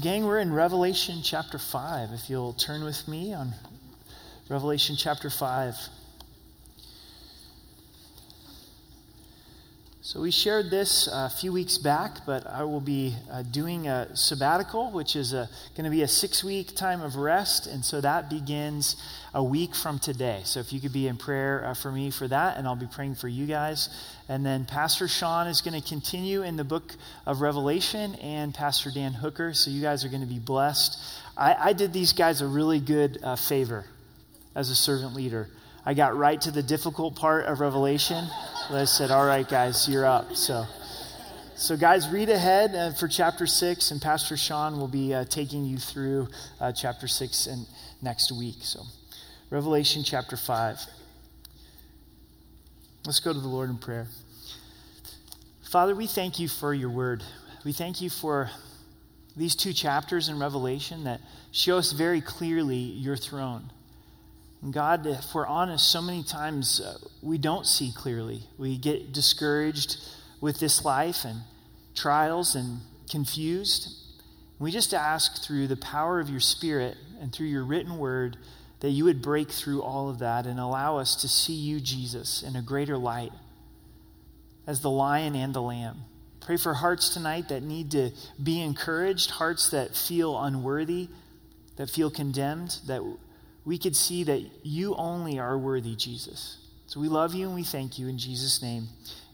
Gang, we're in Revelation chapter 5. If you'll turn with me on Revelation chapter 5. So, we shared this a few weeks back, but I will be uh, doing a sabbatical, which is going to be a six week time of rest. And so that begins a week from today. So, if you could be in prayer uh, for me for that, and I'll be praying for you guys. And then Pastor Sean is going to continue in the book of Revelation and Pastor Dan Hooker. So you guys are going to be blessed. I, I did these guys a really good uh, favor as a servant leader. I got right to the difficult part of Revelation. I said, All right, guys, you're up. So. So, guys, read ahead uh, for chapter 6, and Pastor Sean will be uh, taking you through uh, chapter 6 and next week. So, Revelation chapter 5. Let's go to the Lord in prayer. Father, we thank you for your word. We thank you for these two chapters in Revelation that show us very clearly your throne. God, if we're honest, so many times uh, we don't see clearly. We get discouraged with this life and trials and confused. We just ask through the power of your Spirit and through your written word that you would break through all of that and allow us to see you, Jesus, in a greater light as the lion and the lamb. Pray for hearts tonight that need to be encouraged, hearts that feel unworthy, that feel condemned, that we could see that you only are worthy, Jesus. So we love you and we thank you in Jesus' name.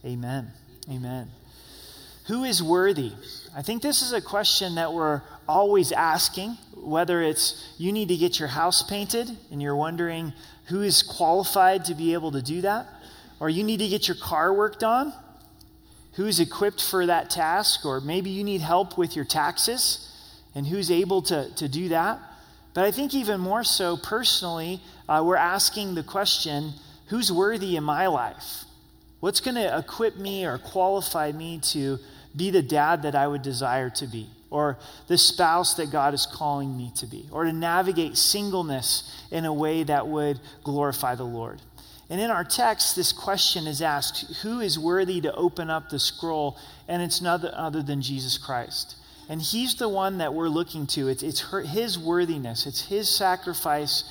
Amen. Amen. Who is worthy? I think this is a question that we're always asking, whether it's you need to get your house painted and you're wondering who is qualified to be able to do that, or you need to get your car worked on, who's equipped for that task, or maybe you need help with your taxes and who's able to, to do that. But I think even more so, personally, uh, we're asking the question who's worthy in my life? What's going to equip me or qualify me to be the dad that I would desire to be, or the spouse that God is calling me to be, or to navigate singleness in a way that would glorify the Lord. And in our text, this question is asked Who is worthy to open up the scroll? And it's none other than Jesus Christ. And he's the one that we're looking to. It's, it's her, his worthiness, it's his sacrifice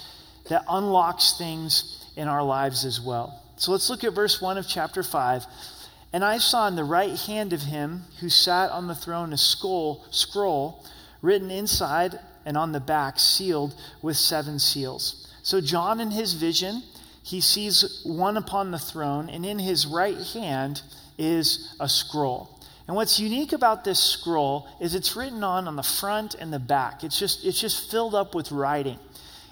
that unlocks things in our lives as well. So let's look at verse 1 of chapter 5. And I saw in the right hand of him who sat on the throne a scroll, scroll written inside and on the back, sealed with seven seals. So, John, in his vision, he sees one upon the throne, and in his right hand is a scroll. And what's unique about this scroll is it's written on on the front and the back. It's just, it's just filled up with writing.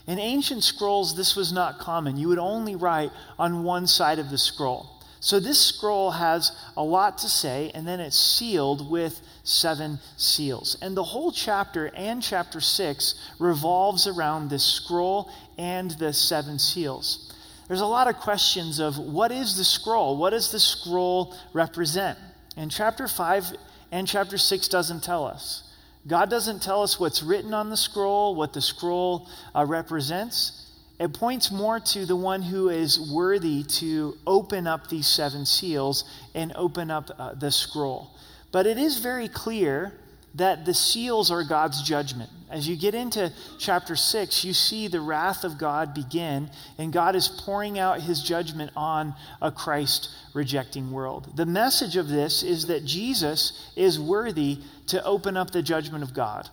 In ancient scrolls, this was not common. You would only write on one side of the scroll. So this scroll has a lot to say, and then it's sealed with seven seals. And the whole chapter and chapter six revolves around this scroll and the seven seals. There's a lot of questions of what is the scroll? What does the scroll represent? And chapter 5 and chapter 6 doesn't tell us. God doesn't tell us what's written on the scroll, what the scroll uh, represents. It points more to the one who is worthy to open up these seven seals and open up uh, the scroll. But it is very clear that the seals are God's judgment. As you get into chapter 6, you see the wrath of God begin, and God is pouring out his judgment on a Christ rejecting world. The message of this is that Jesus is worthy to open up the judgment of God,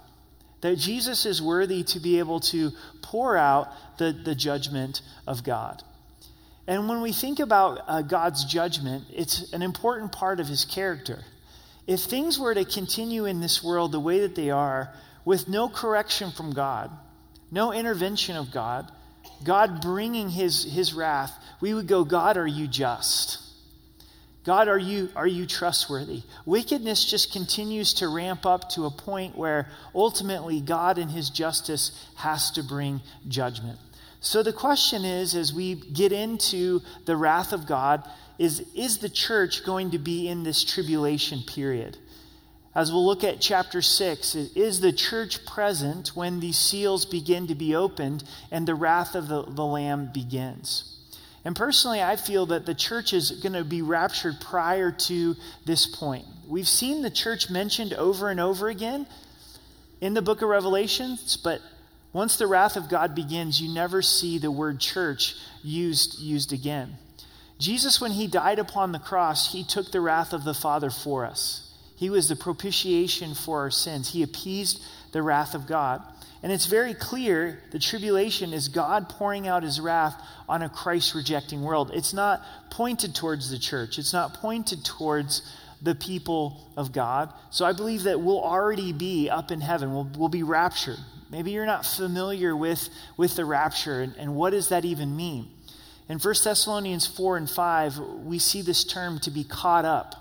that Jesus is worthy to be able to pour out the, the judgment of God. And when we think about uh, God's judgment, it's an important part of his character. If things were to continue in this world the way that they are, with no correction from God, no intervention of God, God bringing his, his wrath, we would go, God, are you just? God, are you, are you trustworthy? Wickedness just continues to ramp up to a point where ultimately God in his justice has to bring judgment. So the question is, as we get into the wrath of God, is is the church going to be in this tribulation period? As we'll look at chapter 6, is the church present when these seals begin to be opened and the wrath of the, the Lamb begins? And personally, I feel that the church is going to be raptured prior to this point. We've seen the church mentioned over and over again, in the book of Revelations, but once the wrath of God begins, you never see the word church used, used again. Jesus, when he died upon the cross, he took the wrath of the Father for us. He was the propitiation for our sins. He appeased the wrath of God. And it's very clear the tribulation is God pouring out his wrath on a Christ rejecting world. It's not pointed towards the church, it's not pointed towards the people of God. So I believe that we'll already be up in heaven, we'll, we'll be raptured. Maybe you're not familiar with, with the rapture and, and what does that even mean? In 1 Thessalonians 4 and 5, we see this term to be caught up,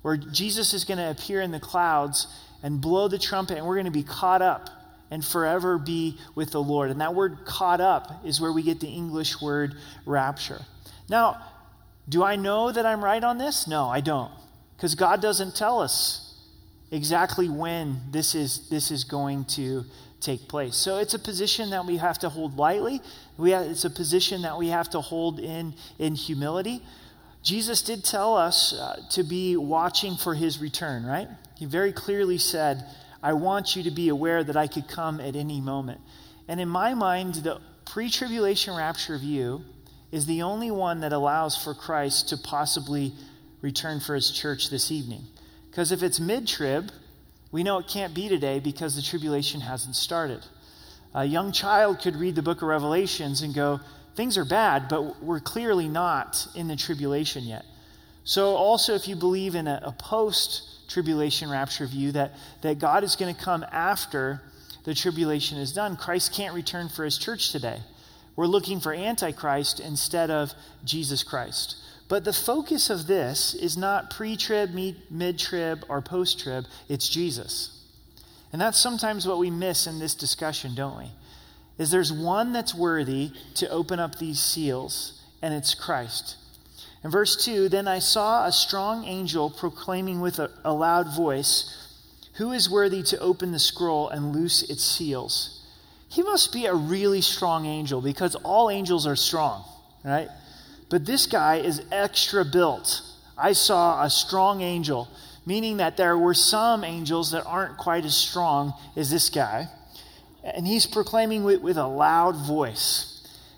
where Jesus is going to appear in the clouds and blow the trumpet, and we're going to be caught up and forever be with the Lord. And that word caught up is where we get the English word rapture. Now, do I know that I'm right on this? No, I don't. Because God doesn't tell us exactly when this is, this is going to take place. So it's a position that we have to hold lightly. We have, it's a position that we have to hold in, in humility. Jesus did tell us uh, to be watching for his return, right? He very clearly said, I want you to be aware that I could come at any moment. And in my mind, the pre tribulation rapture view is the only one that allows for Christ to possibly return for his church this evening. Because if it's mid trib, we know it can't be today because the tribulation hasn't started. A young child could read the book of Revelations and go, Things are bad, but we're clearly not in the tribulation yet. So, also, if you believe in a, a post tribulation rapture view that, that God is going to come after the tribulation is done. Christ can't return for his church today. We're looking for Antichrist instead of Jesus Christ. But the focus of this is not pre trib, mid trib, or post trib, it's Jesus. And that's sometimes what we miss in this discussion, don't we? Is there's one that's worthy to open up these seals, and it's Christ. In verse 2, then I saw a strong angel proclaiming with a, a loud voice, Who is worthy to open the scroll and loose its seals? He must be a really strong angel because all angels are strong, right? But this guy is extra built. I saw a strong angel, meaning that there were some angels that aren't quite as strong as this guy. And he's proclaiming with, with a loud voice.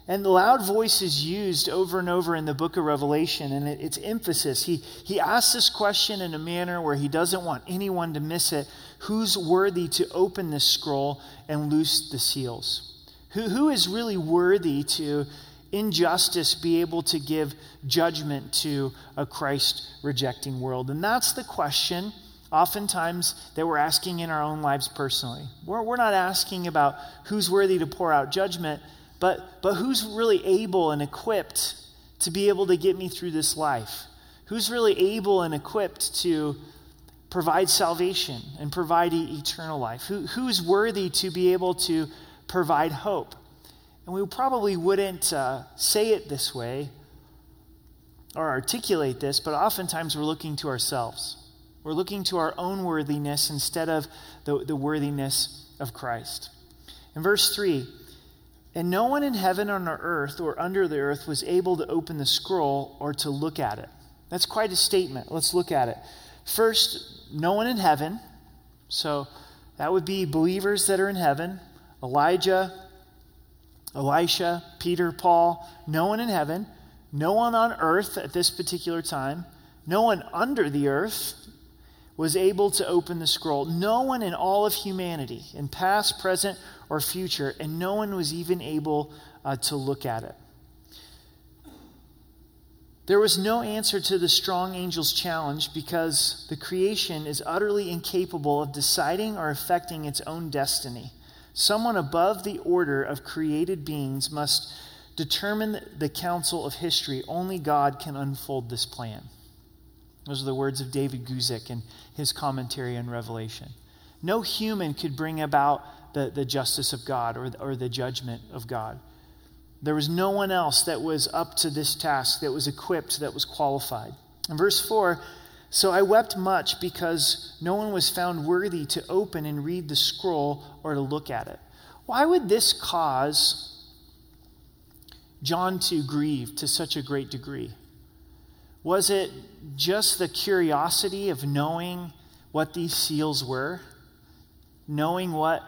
And the loud voice is used over and over in the book of Revelation, and it, it's emphasis. He, he asks this question in a manner where he doesn't want anyone to miss it Who's worthy to open this scroll and loose the seals? Who, who is really worthy to, in justice, be able to give judgment to a Christ rejecting world? And that's the question oftentimes that we're asking in our own lives personally. We're, we're not asking about who's worthy to pour out judgment but, but who's really able and equipped to be able to get me through this life? Who's really able and equipped to provide salvation and provide eternal life? Who, who's worthy to be able to provide hope? And we probably wouldn't uh, say it this way or articulate this, but oftentimes we're looking to ourselves. We're looking to our own worthiness instead of the, the worthiness of Christ. In verse 3, and no one in heaven or on earth or under the earth was able to open the scroll or to look at it. That's quite a statement. Let's look at it. First, no one in heaven. So that would be believers that are in heaven Elijah, Elisha, Peter, Paul. No one in heaven. No one on earth at this particular time. No one under the earth was able to open the scroll. No one in all of humanity, in past, present, or future, and no one was even able uh, to look at it. There was no answer to the strong angel's challenge because the creation is utterly incapable of deciding or affecting its own destiny. Someone above the order of created beings must determine the counsel of history. Only God can unfold this plan. Those are the words of David Guzik in his commentary on Revelation. No human could bring about the, the justice of God or, or the judgment of God. There was no one else that was up to this task, that was equipped, that was qualified. In verse 4, so I wept much because no one was found worthy to open and read the scroll or to look at it. Why would this cause John to grieve to such a great degree? Was it just the curiosity of knowing what these seals were? knowing what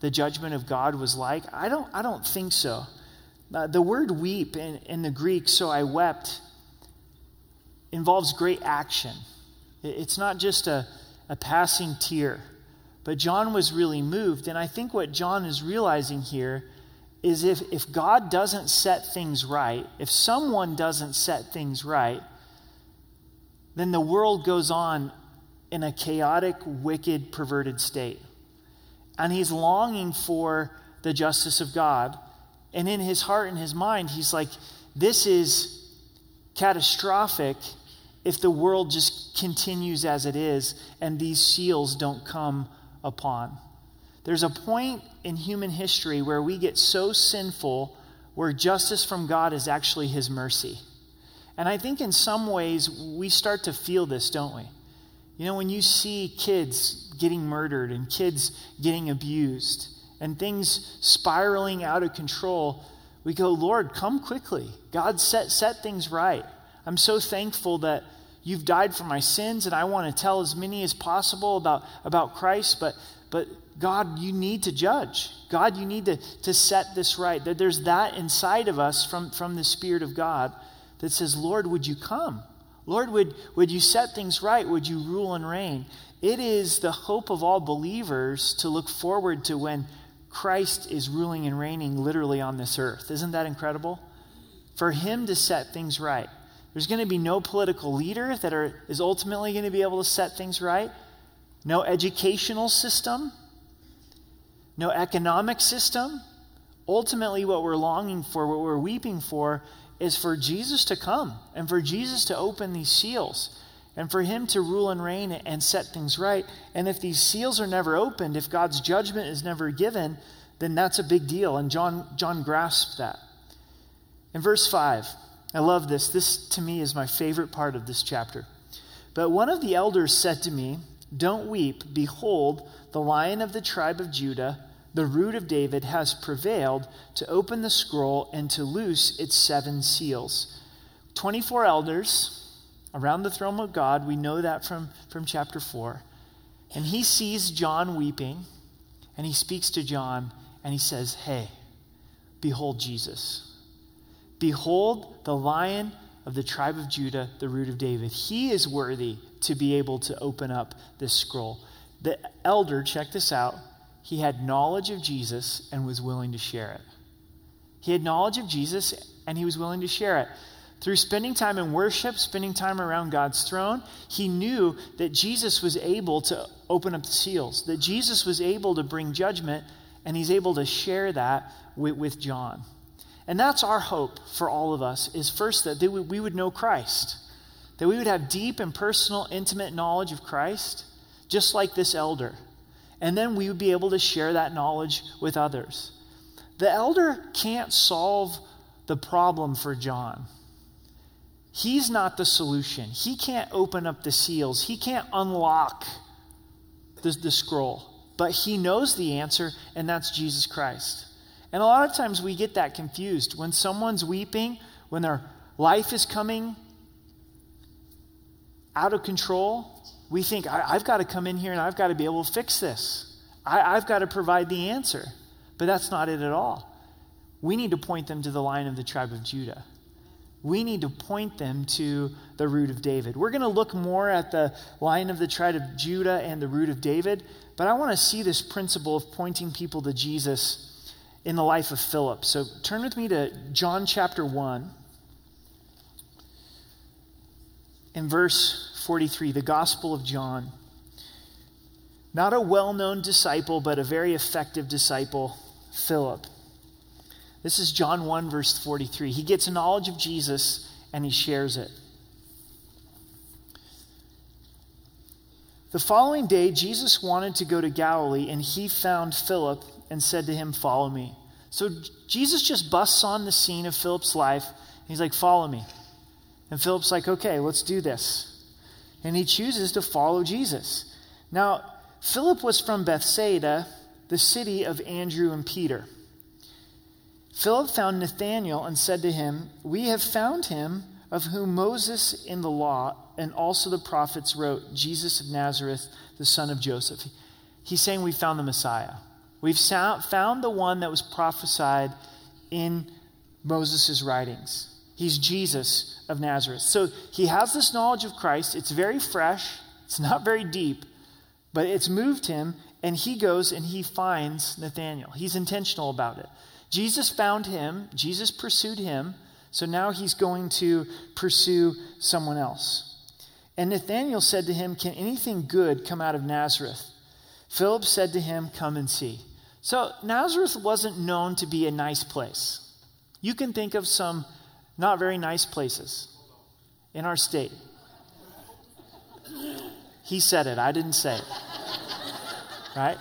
the judgment of God was like? I don't, I don't think so. Uh, the word weep in, in the Greek, so I wept, involves great action. It's not just a, a passing tear. But John was really moved. And I think what John is realizing here is if, if God doesn't set things right, if someone doesn't set things right, then the world goes on in a chaotic, wicked, perverted state. And he's longing for the justice of God. And in his heart and his mind, he's like, this is catastrophic if the world just continues as it is and these seals don't come upon. There's a point in human history where we get so sinful where justice from God is actually his mercy. And I think in some ways we start to feel this, don't we? You know, when you see kids getting murdered and kids getting abused and things spiraling out of control, we go, Lord, come quickly. God, set, set things right. I'm so thankful that you've died for my sins and I want to tell as many as possible about, about Christ, but, but God, you need to judge. God, you need to, to set this right. That there's that inside of us from, from the Spirit of God that says, Lord, would you come? Lord, would, would you set things right? Would you rule and reign? It is the hope of all believers to look forward to when Christ is ruling and reigning literally on this earth. Isn't that incredible? For him to set things right. There's going to be no political leader that are, is ultimately going to be able to set things right, no educational system, no economic system. Ultimately, what we're longing for, what we're weeping for, is for Jesus to come and for Jesus to open these seals and for him to rule and reign and set things right. And if these seals are never opened, if God's judgment is never given, then that's a big deal. And John, John grasped that. In verse 5, I love this. This, to me, is my favorite part of this chapter. But one of the elders said to me, Don't weep. Behold, the lion of the tribe of Judah the root of David, has prevailed to open the scroll and to loose its seven seals. 24 elders around the throne of God. We know that from, from chapter 4. And he sees John weeping, and he speaks to John, and he says, Hey, behold Jesus. Behold the lion of the tribe of Judah, the root of David. He is worthy to be able to open up this scroll. The elder, check this out, he had knowledge of Jesus and was willing to share it. He had knowledge of Jesus and he was willing to share it. Through spending time in worship, spending time around God's throne, he knew that Jesus was able to open up the seals, that Jesus was able to bring judgment, and he's able to share that with, with John. And that's our hope for all of us is first that we would know Christ, that we would have deep and personal, intimate knowledge of Christ, just like this elder. And then we would be able to share that knowledge with others. The elder can't solve the problem for John. He's not the solution. He can't open up the seals, he can't unlock the, the scroll. But he knows the answer, and that's Jesus Christ. And a lot of times we get that confused. When someone's weeping, when their life is coming out of control, we think, I, have got to come in here and I've got to be able to fix this. I, I've got to provide the answer. But that's not it at all. We need to point them to the line of the tribe of Judah. We need to point them to the root of David. We're going to look more at the line of the tribe of Judah and the root of David, but I want to see this principle of pointing people to Jesus in the life of Philip. So turn with me to John chapter 1. In verse 43, the Gospel of John. Not a well known disciple, but a very effective disciple, Philip. This is John 1, verse 43. He gets a knowledge of Jesus and he shares it. The following day, Jesus wanted to go to Galilee, and he found Philip and said to him, Follow me. So Jesus just busts on the scene of Philip's life. He's like, Follow me. And Philip's like, Okay, let's do this and he chooses to follow Jesus. Now, Philip was from Bethsaida, the city of Andrew and Peter. Philip found Nathanael and said to him, We have found him of whom Moses in the law and also the prophets wrote, Jesus of Nazareth, the son of Joseph. he's saying we found the Messiah. We've found the one that was prophesied in Moses' writings. He's Jesus of Nazareth. So he has this knowledge of Christ. It's very fresh, it's not very deep, but it's moved him, and he goes and he finds Nathanael. He's intentional about it. Jesus found him, Jesus pursued him, so now he's going to pursue someone else. And Nathanael said to him, Can anything good come out of Nazareth? Philip said to him, Come and see. So Nazareth wasn't known to be a nice place. You can think of some not very nice places in our state. He said it, I didn't say it. Right?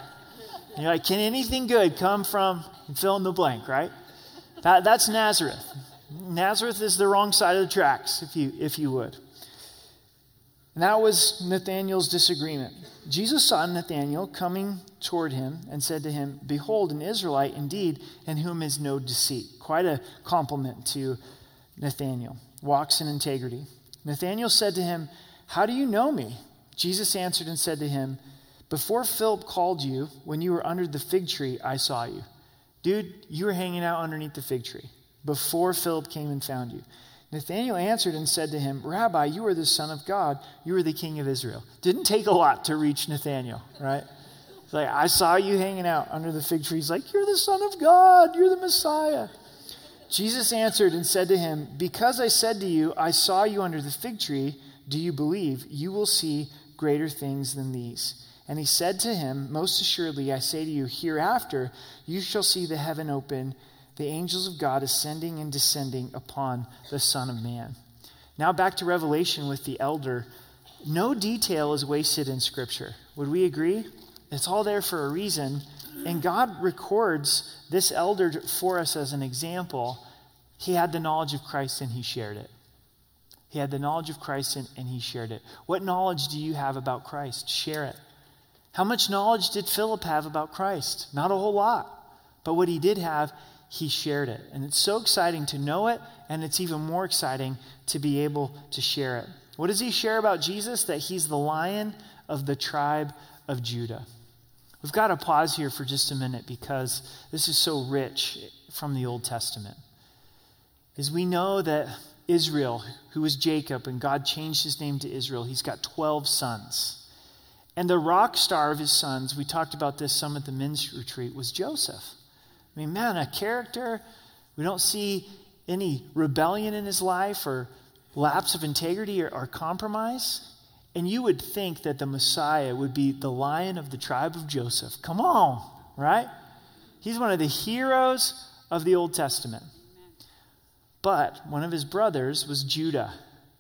And you're like, can anything good come from fill in the blank, right? That, that's Nazareth. Nazareth is the wrong side of the tracks, if you, if you would. And that was Nathanael's disagreement. Jesus saw Nathanael coming toward him and said to him, Behold, an Israelite indeed, in whom is no deceit. Quite a compliment to Nathanael. Walks in integrity. Nathanael said to him, How do you know me? Jesus answered and said to him, Before Philip called you, when you were under the fig tree, I saw you. Dude, you were hanging out underneath the fig tree before Philip came and found you. Nathanael answered and said to him, Rabbi, you are the Son of God. You are the King of Israel. Didn't take a lot to reach Nathanael, right? It's like, I saw you hanging out under the fig tree. He's like, You're the Son of God. You're the Messiah. Jesus answered and said to him, Because I said to you, I saw you under the fig tree, do you believe? You will see greater things than these. And he said to him, Most assuredly, I say to you, hereafter you shall see the heaven open the angels of God ascending and descending upon the Son of Man. Now back to Revelation with the elder. No detail is wasted in Scripture. Would we agree? It's all there for a reason. And God records this elder for us as an example. He had the knowledge of Christ and he shared it. He had the knowledge of Christ and, and he shared it. What knowledge do you have about Christ? Share it. How much knowledge did Philip have about Christ? Not a whole lot. But what he did have, he shared it. And it's so exciting to know it, and it's even more exciting to be able to share it. What does he share about Jesus? That he's the lion of the tribe of Judah. We've got to pause here for just a minute because this is so rich from the Old Testament. As we know that Israel, who was Jacob, and God changed his name to Israel, he's got 12 sons. And the rock star of his sons, we talked about this some at the men's retreat, was Joseph. I mean, man, a character. We don't see any rebellion in his life or lapse of integrity or, or compromise. And you would think that the Messiah would be the lion of the tribe of Joseph. Come on, right? He's one of the heroes of the Old Testament. But one of his brothers was Judah.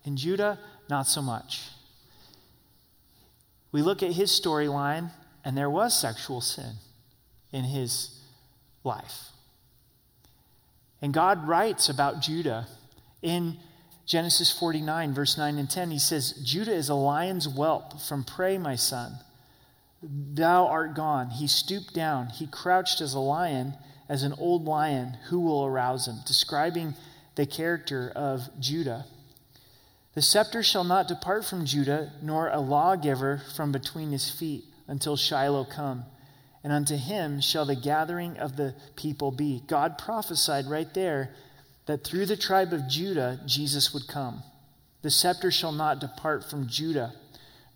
And Judah, not so much. We look at his storyline, and there was sexual sin in his life. And God writes about Judah in Genesis 49, verse 9 and 10. He says, Judah is a lion's whelp from prey, my son. Thou art gone. He stooped down. He crouched as a lion, as an old lion. Who will arouse him? Describing the character of Judah. The scepter shall not depart from Judah, nor a lawgiver from between his feet, until Shiloh come and unto him shall the gathering of the people be. God prophesied right there that through the tribe of Judah, Jesus would come. The scepter shall not depart from Judah,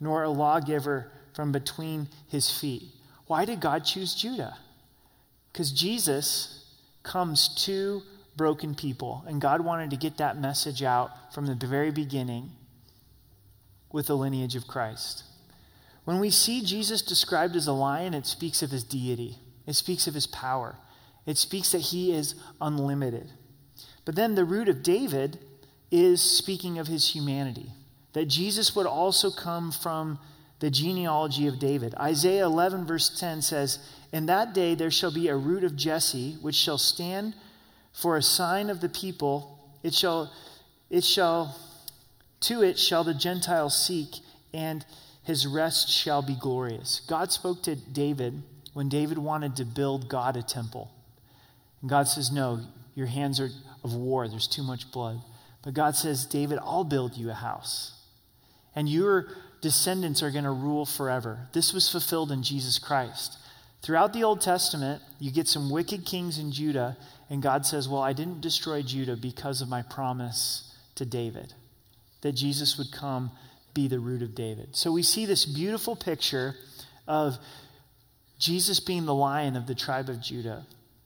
nor a lawgiver from between his feet. Why did God choose Judah? Because Jesus comes to broken people, and God wanted to get that message out from the very beginning with the lineage of Christ. When we see Jesus described as a lion, it speaks of his deity, it speaks of his power, it speaks that he is unlimited. But then the root of David is speaking of his humanity, that Jesus would also come from the genealogy of David. Isaiah 11, verse 10 says, In that day there shall be a root of Jesse, which shall stand for a sign of the people. It shall, it shall, to it shall the Gentiles seek, and his rest shall be glorious. God spoke to David when David wanted to build God a temple. And God says, No, your hands are of war, there's too much blood. But God says, David, I'll build you a house. And you're descendants are going to rule forever. This was fulfilled in Jesus Christ. Throughout the Old Testament, you get some wicked kings in Judah, and God says, Well, I didn't destroy Judah because of my promise to David, that Jesus would come be the root of David. So we see this beautiful picture of Jesus being the lion of the tribe of Judah,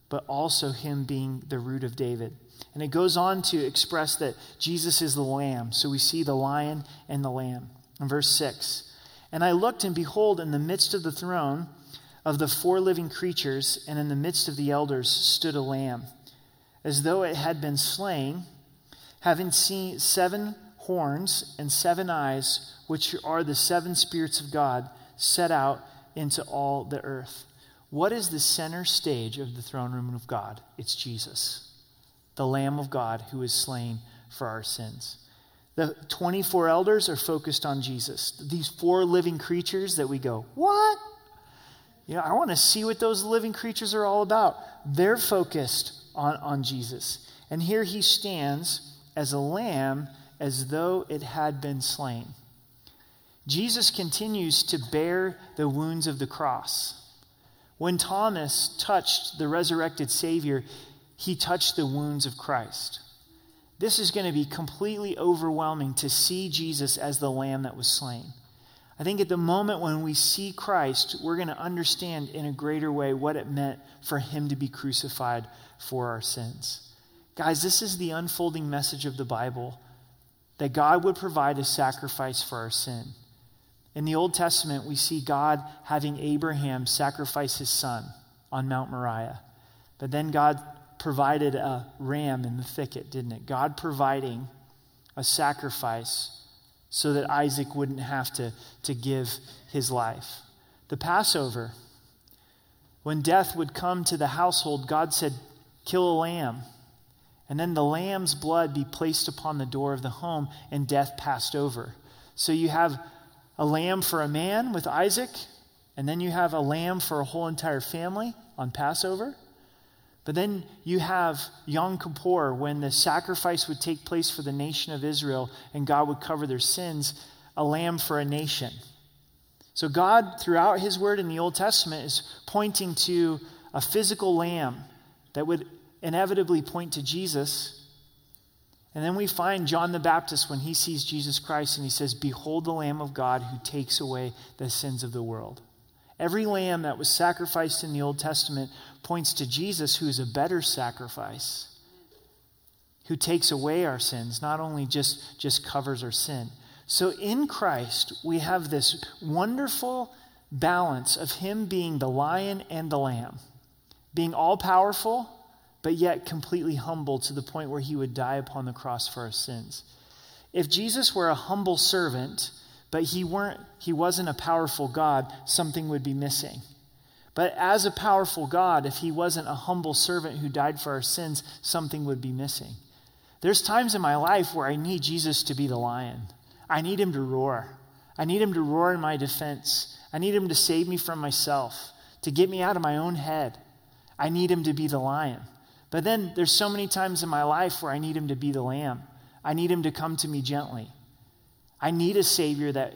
but also him being the root of David. And it goes on to express that Jesus is the lamb. So we see the lion and the lamb. In verse 6 And I looked, and behold, in the midst of the throne of the four living creatures, and in the midst of the elders, stood a lamb, as though it had been slain, having seen seven horns and seven eyes, which are the seven spirits of God, set out into all the earth. What is the center stage of the throne room of God? It's Jesus the Lamb of God who is slain for our sins. The 24 elders are focused on Jesus. These four living creatures that we go, what? Know, I want to see what those living creatures are all about. They're focused on, on Jesus. And here he stands as a lamb as though it had been slain. Jesus continues to bear the wounds of the cross. When Thomas touched the resurrected Savior, he touched the wounds of Christ. This is going to be completely overwhelming to see Jesus as the lamb that was slain. I think at the moment when we see Christ, we're going to understand in a greater way what it meant for him to be crucified for our sins. Guys, this is the unfolding message of the Bible that God would provide a sacrifice for our sin. In the Old Testament, we see God having Abraham sacrifice his son on Mount Moriah. But then God provided a ram in the thicket, didn't it? God providing a sacrifice so that Isaac wouldn't have to, to give his life. The Passover, when death would come to the household, God said, Kill a lamb. And then the lamb's blood be placed upon the door of the home, and death passed over. So you have a lamb for a man with Isaac, and then you have a lamb for a whole entire family on Passover. But then you have Yom Kippur, when the sacrifice would take place for the nation of Israel and God would cover their sins, a lamb for a nation. So, God, throughout His word in the Old Testament, is pointing to a physical lamb that would inevitably point to Jesus. And then we find John the Baptist when he sees Jesus Christ and he says, Behold the Lamb of God who takes away the sins of the world. Every lamb that was sacrificed in the Old Testament points to Jesus, who is a better sacrifice, who takes away our sins, not only just, just covers our sin. So in Christ, we have this wonderful balance of Him being the lion and the lamb, being all powerful, but yet completely humble to the point where He would die upon the cross for our sins. If Jesus were a humble servant, but he weren't he wasn't a powerful God, something would be missing. But as a powerful God, if he wasn't a humble servant who died for our sins, something would be missing. There's times in my life where I need Jesus to be the lion. I need him to roar. I need him to roar in my defense. I need him to save me from myself, to get me out of my own head. I need him to be the lion. But then there's so many times in my life where I need him to be the lamb. I need him to come to me gently. I need a Savior that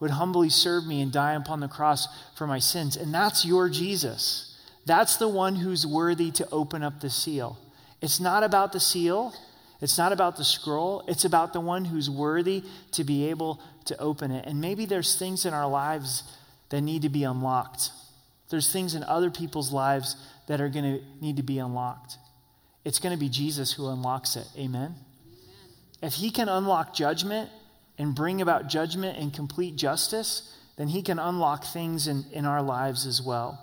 would humbly serve me and die upon the cross for my sins. And that's your Jesus. That's the one who's worthy to open up the seal. It's not about the seal, it's not about the scroll, it's about the one who's worthy to be able to open it. And maybe there's things in our lives that need to be unlocked. There's things in other people's lives that are going to need to be unlocked. It's going to be Jesus who unlocks it. Amen? Amen. If he can unlock judgment, and bring about judgment and complete justice, then he can unlock things in, in our lives as well.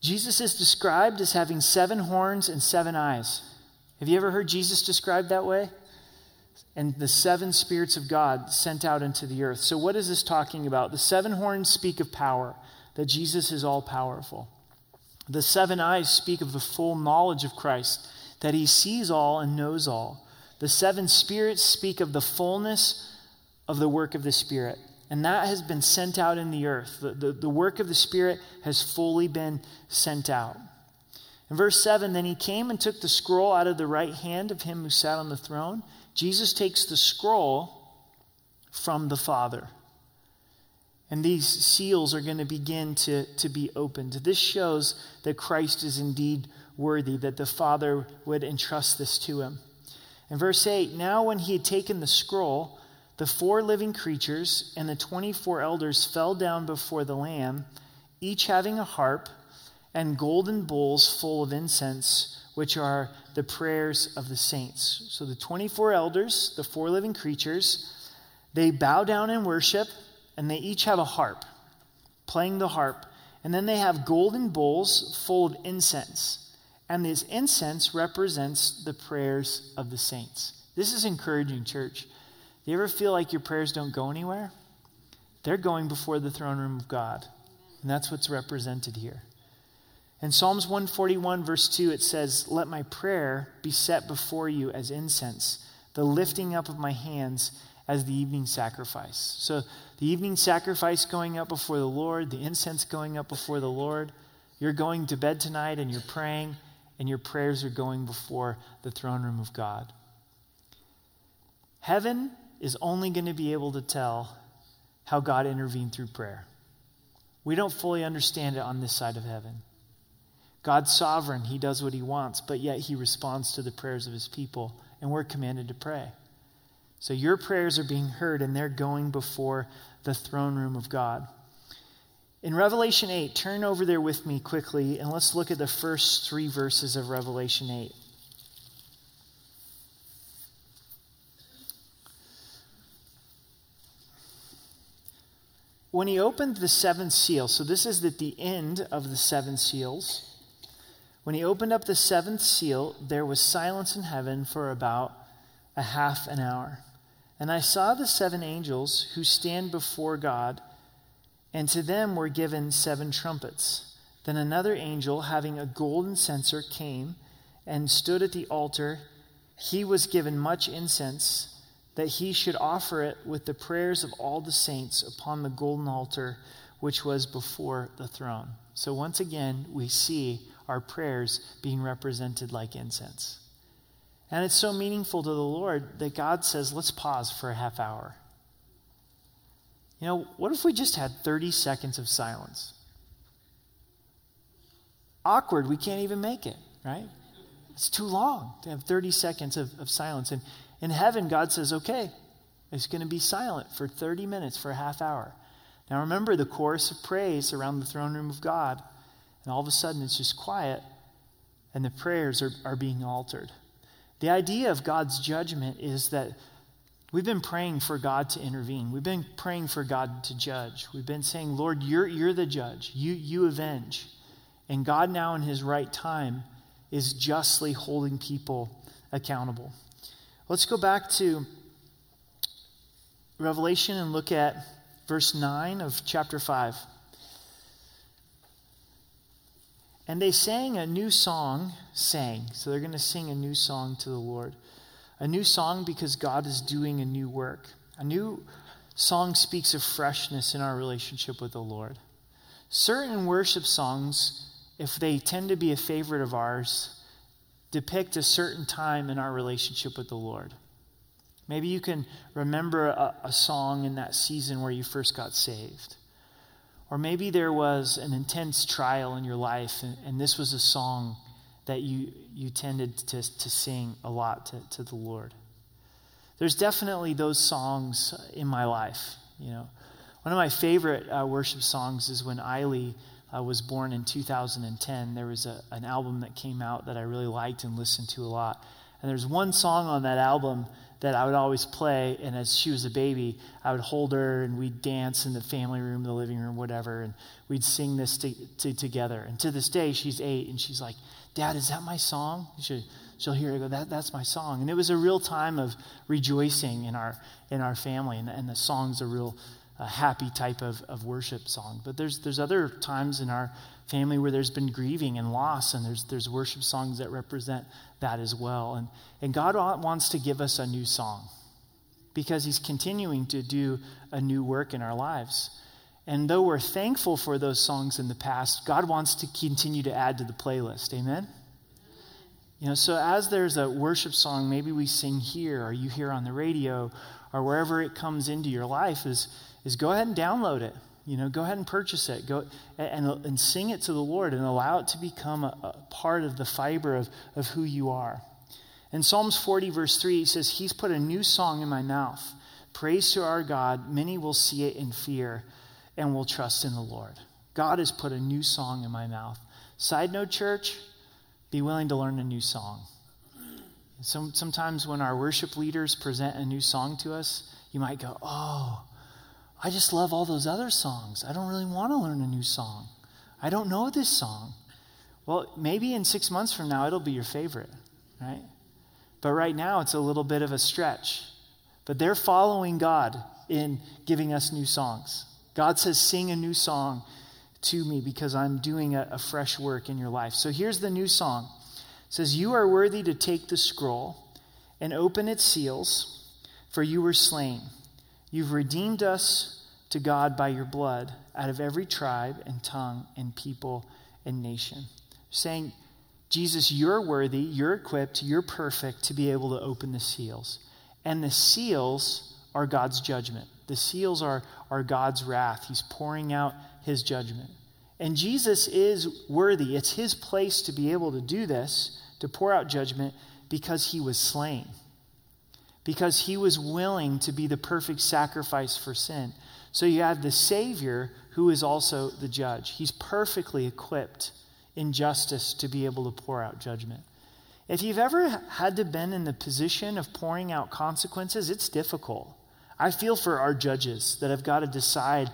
Jesus is described as having seven horns and seven eyes. Have you ever heard Jesus described that way? And the seven spirits of God sent out into the earth. So, what is this talking about? The seven horns speak of power, that Jesus is all powerful. The seven eyes speak of the full knowledge of Christ, that he sees all and knows all. The seven spirits speak of the fullness of the work of the Spirit. And that has been sent out in the earth. The, the, the, work of the Spirit has fully been sent out. In verse 7, then he came and took the scroll out of the right hand of him who sat on the throne. Jesus takes the scroll from the Father. And these seals are going to begin to, to be opened. This shows that Christ is indeed worthy, that the Father would entrust this to him. In verse 8, now when he had taken the scroll, the four living creatures and the 24 elders fell down before the Lamb, each having a harp and golden bowls full of incense, which are the prayers of the saints. So the 24 elders, the four living creatures, they bow down in worship and they each have a harp, playing the harp. And then they have golden bowls full of incense. And this incense represents the prayers of the saints. This is encouraging, church. Do you ever feel like your prayers don't go anywhere? They're going before the throne room of God. And that's what's represented here. In Psalms 141, verse 2, it says, Let my prayer be set before you as incense, the lifting up of my hands as the evening sacrifice. So, the evening sacrifice going up before the Lord, the incense going up before the Lord. You're going to bed tonight and you're praying, and your prayers are going before the throne room of God. Heaven is only going to be able to tell how God intervened through prayer. We don't fully understand it on this side of heaven. God's sovereign, He does what He wants, but yet He responds to the prayers of His people, and we're commanded to pray. So your prayers are being heard and they're going before the throne room of God. In Revelation 8, turn over there with me quickly and let's look at the first three verses of Revelation 8. When he opened the seventh seal, so this is at the end of the seven seals. When he opened up the seventh seal, there was silence in heaven for about a half an hour. And I saw the seven angels who stand before God, and to them were given seven trumpets. Then another angel, having a golden censer, came and stood at the altar. He was given much incense, that he should offer it with the prayers of all the saints upon the golden altar which was before the throne. So once again, we see our prayers being represented like incense. And it's so meaningful to the Lord that God says, let's pause for a half hour. You know, what if we just had 30 seconds of silence? Awkward, we can't even make it, right? It's too long to have 30 seconds of, of silence. And in heaven, God says, okay, it's going to be silent for 30 minutes, for a half hour. Now remember the chorus of praise around the throne room of God, and all of a sudden it's just quiet, and the prayers are, are being altered. The idea of God's judgment is that we've been praying for God to intervene. We've been praying for God to judge. We've been saying, Lord, you're, you're the judge. You, you avenge. And God, now in his right time, is justly holding people accountable. Let's go back to Revelation and look at verse 9 of chapter 5. And they sang a new song, sang. So they're going to sing a new song to the Lord. A new song because God is doing a new work. A new song speaks of freshness in our relationship with the Lord. Certain worship songs, if they tend to be a favorite of ours, depict a certain time in our relationship with the Lord. Maybe you can remember a, a song in that season where you first got saved. Or maybe there was an intense trial in your life, and, and this was a song that you, you tended to, to sing a lot to, to the Lord. There's definitely those songs in my life. You know, one of my favorite uh, worship songs is when Eiley uh, was born in 2010. There was a, an album that came out that I really liked and listened to a lot. And there's one song on that album that I would always play. And as she was a baby, I would hold her and we'd dance in the family room, the living room, whatever. And we'd sing this to, to, together. And to this day, she's eight and she's like, Dad, is that my song? She, she'll hear it go, that, that's my song. And it was a real time of rejoicing in our, in our family. And, and the song's a real uh, happy type of, of worship song. But there's, there's other times in our family where there's been grieving and loss, and there's, there's worship songs that represent that as well. And, and God wants to give us a new song because He's continuing to do a new work in our lives. And though we're thankful for those songs in the past, God wants to continue to add to the playlist. Amen? You know, so as there's a worship song, maybe we sing here, or you hear on the radio, or wherever it comes into your life, is, is go ahead and download it. You know, go ahead and purchase it. Go and, and sing it to the Lord and allow it to become a, a part of the fiber of, of who you are. In Psalms 40, verse 3, he says, He's put a new song in my mouth. Praise to our God. Many will see it in fear and will trust in the Lord. God has put a new song in my mouth. Side note, church, be willing to learn a new song. Some, sometimes when our worship leaders present a new song to us, you might go, Oh, I just love all those other songs. I don't really want to learn a new song. I don't know this song. Well, maybe in six months from now, it'll be your favorite, right? But right now, it's a little bit of a stretch. But they're following God in giving us new songs. God says, Sing a new song to me because I'm doing a, a fresh work in your life. So here's the new song it says, You are worthy to take the scroll and open its seals, for you were slain You've redeemed us to God by your blood out of every tribe and tongue and people and nation. Saying, Jesus, you're worthy, you're equipped, you're perfect to be able to open the seals. And the seals are God's judgment. The seals are, are God's wrath. He's pouring out his judgment. And Jesus is worthy. It's his place to be able to do this, to pour out judgment, because he was slain because he was willing to be the perfect sacrifice for sin. So you have the Savior who is also the judge. He's perfectly equipped in justice to be able to pour out judgment. If you've ever had to been in the position of pouring out consequences, it's difficult. I feel for our judges that have got to decide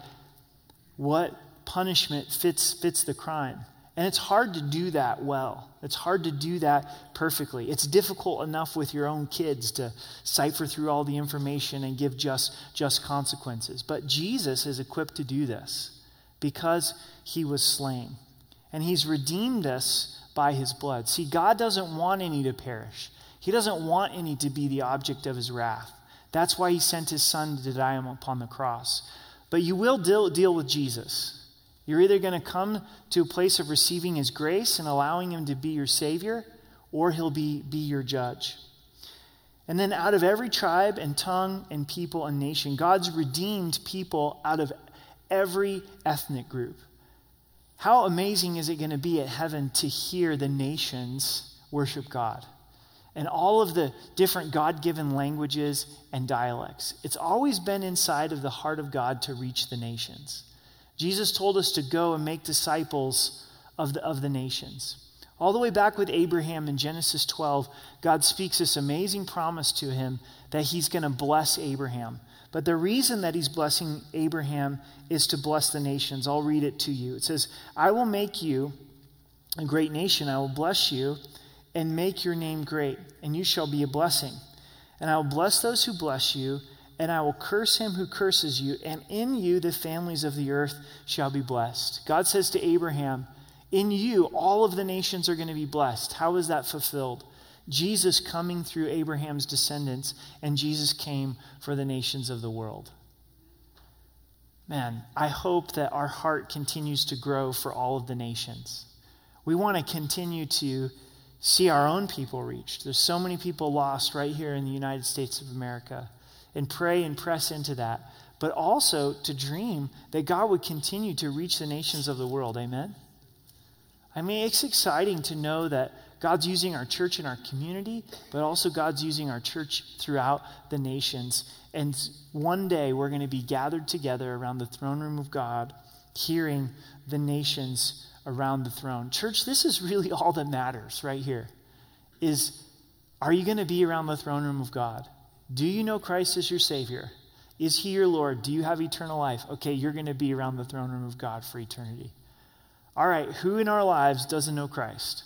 what punishment fits fits the crime. And it's hard to do that well. It's hard to do that perfectly. It's difficult enough with your own kids to cipher through all the information and give just, just consequences. But Jesus is equipped to do this because he was slain. And he's redeemed us by his blood. See, God doesn't want any to perish, he doesn't want any to be the object of his wrath. That's why he sent his son to die upon the cross. But you will deal, deal with Jesus. You're either going to come to a place of receiving His grace and allowing Him to be your Savior, or He'll be, be your judge. And then out of every tribe and tongue and people and nation, God's redeemed people out of every ethnic group. How amazing is it going to be at heaven to hear the nations worship God? And all of the different God given languages and dialects. It's always been inside of the heart of God to reach the nations. Jesus told us to go and make disciples of the, of the nations. All the way back with Abraham in Genesis 12, God speaks this amazing promise to him that he's going to bless Abraham. But the reason that he's blessing Abraham is to bless the nations. I'll read it to you. It says, I will make you a great nation. I will bless you and make your name great, and you shall be a blessing. And I will bless those who bless you and I will curse him who curses you, and in you the families of the earth shall be blessed. God says to Abraham, In you all of the nations are going to be blessed. How is that fulfilled? Jesus coming through Abraham's descendants, and Jesus came for the nations of the world. Man, I hope that our heart continues to grow for all of the nations. We want to continue to see our own people reached. There's so many people lost right here in the United States of America and pray and press into that, but also to dream that God would continue to reach the nations of the world. Amen? I mean, it's exciting to know that God's using our church in our community, but also God's using our church throughout the nations. And one day we're going to be gathered together around the throne room of God, hearing the nations around the throne. Church, this is really all that matters right here. Is are you going to be around the throne room of God? Do you know Christ as your Savior? Is He your Lord? Do you have eternal life? Okay, you're going to be around the throne room of God for eternity. All right, who in our lives doesn't know Christ?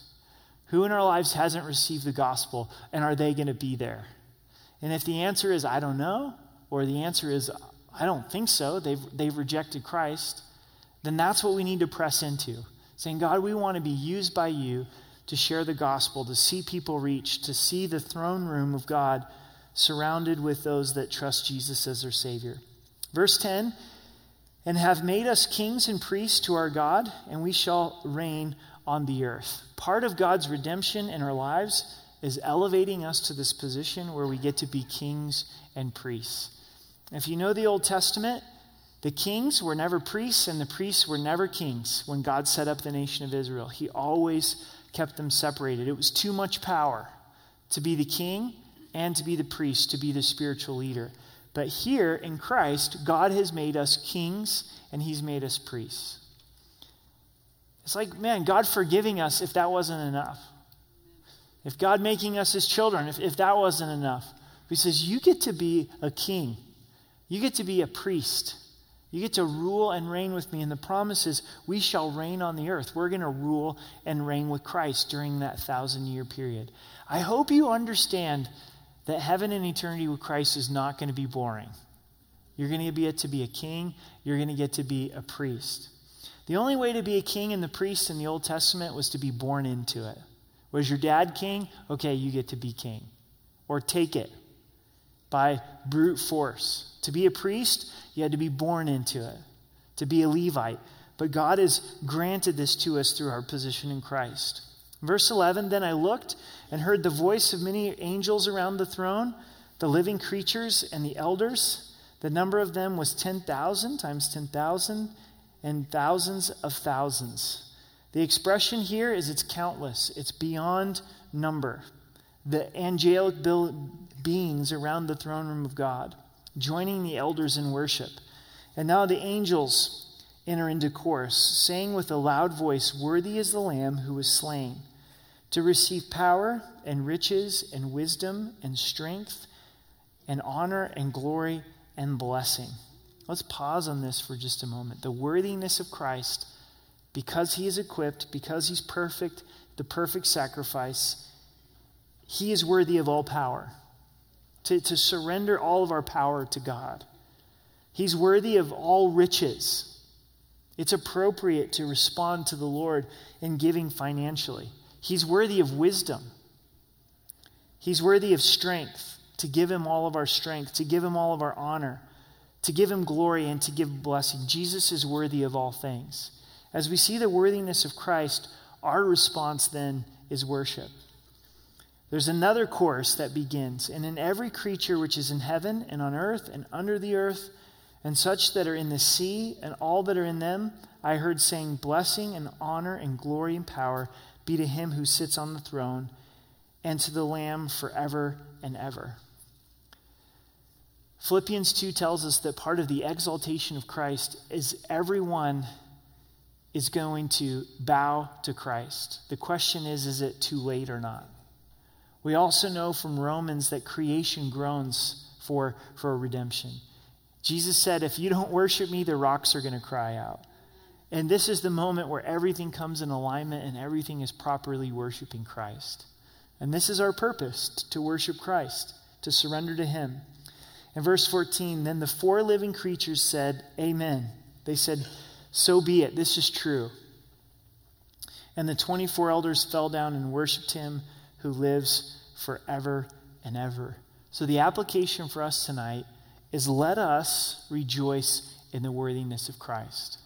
Who in our lives hasn't received the gospel? And are they going to be there? And if the answer is, I don't know, or the answer is, I don't think so, they've, they've rejected Christ, then that's what we need to press into. Saying, God, we want to be used by you to share the gospel, to see people reach, to see the throne room of God surrounded with those that trust Jesus as their Savior. Verse 10 And have made us kings and priests to our God, and we shall reign on the earth. Part of God's redemption in our lives is elevating us to this position where we get to be kings and priests. If you know the Old Testament, The kings were never priests, and the priests were never kings when God set up the nation of Israel. He always kept them separated. It was too much power to be the king and to be the priest, to be the spiritual leader. But here in Christ, God has made us kings and he's made us priests. It's like, man, God forgiving us if that wasn't enough. If God making us his children, if, if that wasn't enough. He says, You get to be a king, you get to be a priest. You get to rule and reign with me. And the promise is, we shall reign on the earth. We're going to rule and reign with Christ during that thousand year period. I hope you understand that heaven and eternity with Christ is not going to be boring. You're going to get to be a king, you're going to get to be a priest. The only way to be a king and the priest in the Old Testament was to be born into it. Was your dad king? Okay, you get to be king. Or take it by brute force. To be a priest, you had to be born into it, to be a Levite. But God has granted this to us through our position in Christ. Verse 11 Then I looked and heard the voice of many angels around the throne, the living creatures and the elders. The number of them was 10,000 times 10,000 and thousands of thousands. The expression here is it's countless, it's beyond number. The angelic beings around the throne room of God joining the elders in worship. And now the angels enter into chorus, saying with a loud voice, Worthy is the Lamb who was slain, to receive power and riches and wisdom and strength and honor and glory and blessing. Let's pause on this for just a moment. The worthiness of Christ, because he is equipped, because he's perfect, the perfect sacrifice, he is worthy of all power to, to surrender all of our power to God. He's worthy of all riches. It's appropriate to respond to the Lord in giving financially. He's worthy of wisdom. He's worthy of strength, to give him all of our strength, to give him all of our honor, to give him glory, and to give blessing. Jesus is worthy of all things. As we see the worthiness of Christ, our response then is worship. There's another chorus that begins, and in every creature which is in heaven and on earth and under the earth, and such that are in the sea and all that are in them, I heard saying, Blessing and honor and glory and power be to him who sits on the throne and to the Lamb forever and ever. Philippians 2 tells us that part of the exaltation of Christ is everyone is going to bow to Christ. The question is, is it too late or not? We also know from Romans that creation groans for, for redemption. Jesus said, If you don't worship me, the rocks are going to cry out. And this is the moment where everything comes in alignment and everything is properly worshiping Christ. And this is our purpose to worship Christ, to surrender to Him. In verse 14, then the four living creatures said, Amen. They said, So be it. This is true. And the 24 elders fell down and worshiped Him who lives forever and ever. So, the application for us tonight is let us rejoice in the worthiness of Christ.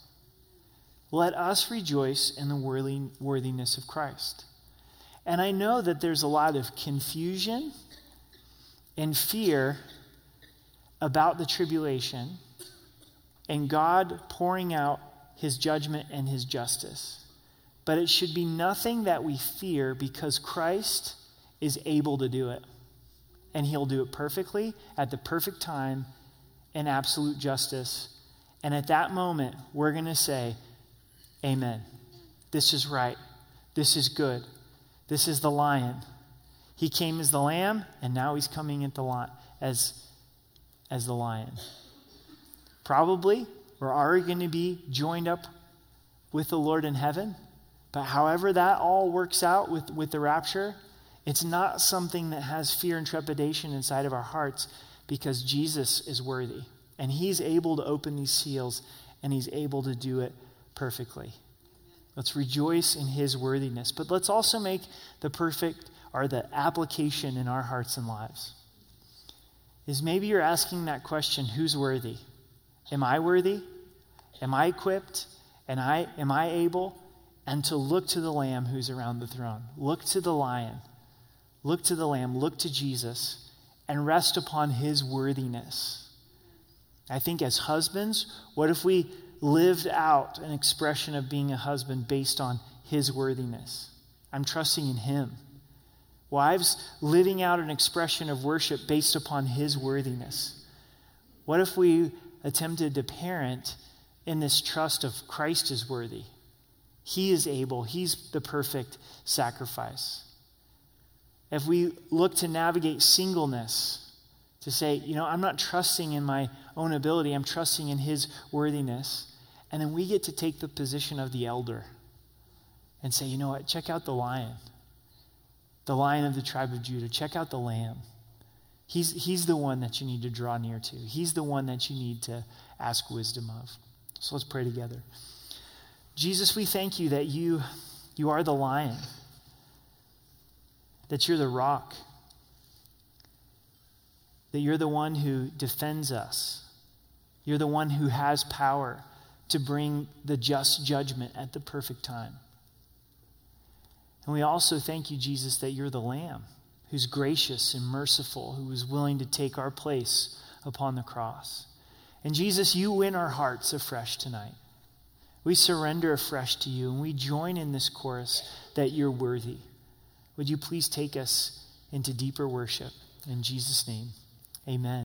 Let us rejoice in the worthiness of Christ. And I know that there's a lot of confusion and fear about the tribulation and God pouring out his judgment and his justice. But it should be nothing that we fear because Christ is able to do it. And he'll do it perfectly at the perfect time in absolute justice. And at that moment, we're going to say, Amen. This is right. This is good. This is the lion. He came as the lamb, and now he's coming at the li- as, as the lion. Probably, we're already going to be joined up with the Lord in heaven. But however that all works out with, with the rapture, it's not something that has fear and trepidation inside of our hearts because Jesus is worthy. And he's able to open these seals and he's able to do it perfectly. Let's rejoice in his worthiness. But let's also make the perfect or the application in our hearts and lives. Is maybe you're asking that question who's worthy? Am I worthy? Am I equipped? And I am I able? and to look to the Lamb who's around the throne. Look to the lion. Look to the Lamb. Look to Jesus and rest upon his worthiness. I think as husbands, what if we lived out an expression of being a husband based on his worthiness? I'm trusting in him. Wives, living out an expression of worship based upon his worthiness. What if we attempted to parent in this trust of Christ is worthy? He is able, he's the perfect sacrifice. If we look to navigate singleness, to say, you know, I'm not trusting in my own ability, I'm trusting in his worthiness. And then we get to take the position of the elder and say, you know what, check out the lion, the lion of the tribe of Judah, check out the lamb. He's, he's the one that you need to draw near to. He's the one that you need to ask wisdom of. So let's pray together. Jesus, we thank you that you, you are the lion, that you're the rock, that you're the one who defends us. You're the one who has power to bring the just judgment at the perfect time. And we also thank you, Jesus, that you're the Lamb who's gracious and merciful, who is willing to take our place upon the cross. And Jesus, you win our hearts afresh tonight. We surrender afresh to you and we join in this chorus that you're worthy. Would you please take us into deeper worship? In Jesus' name, amen.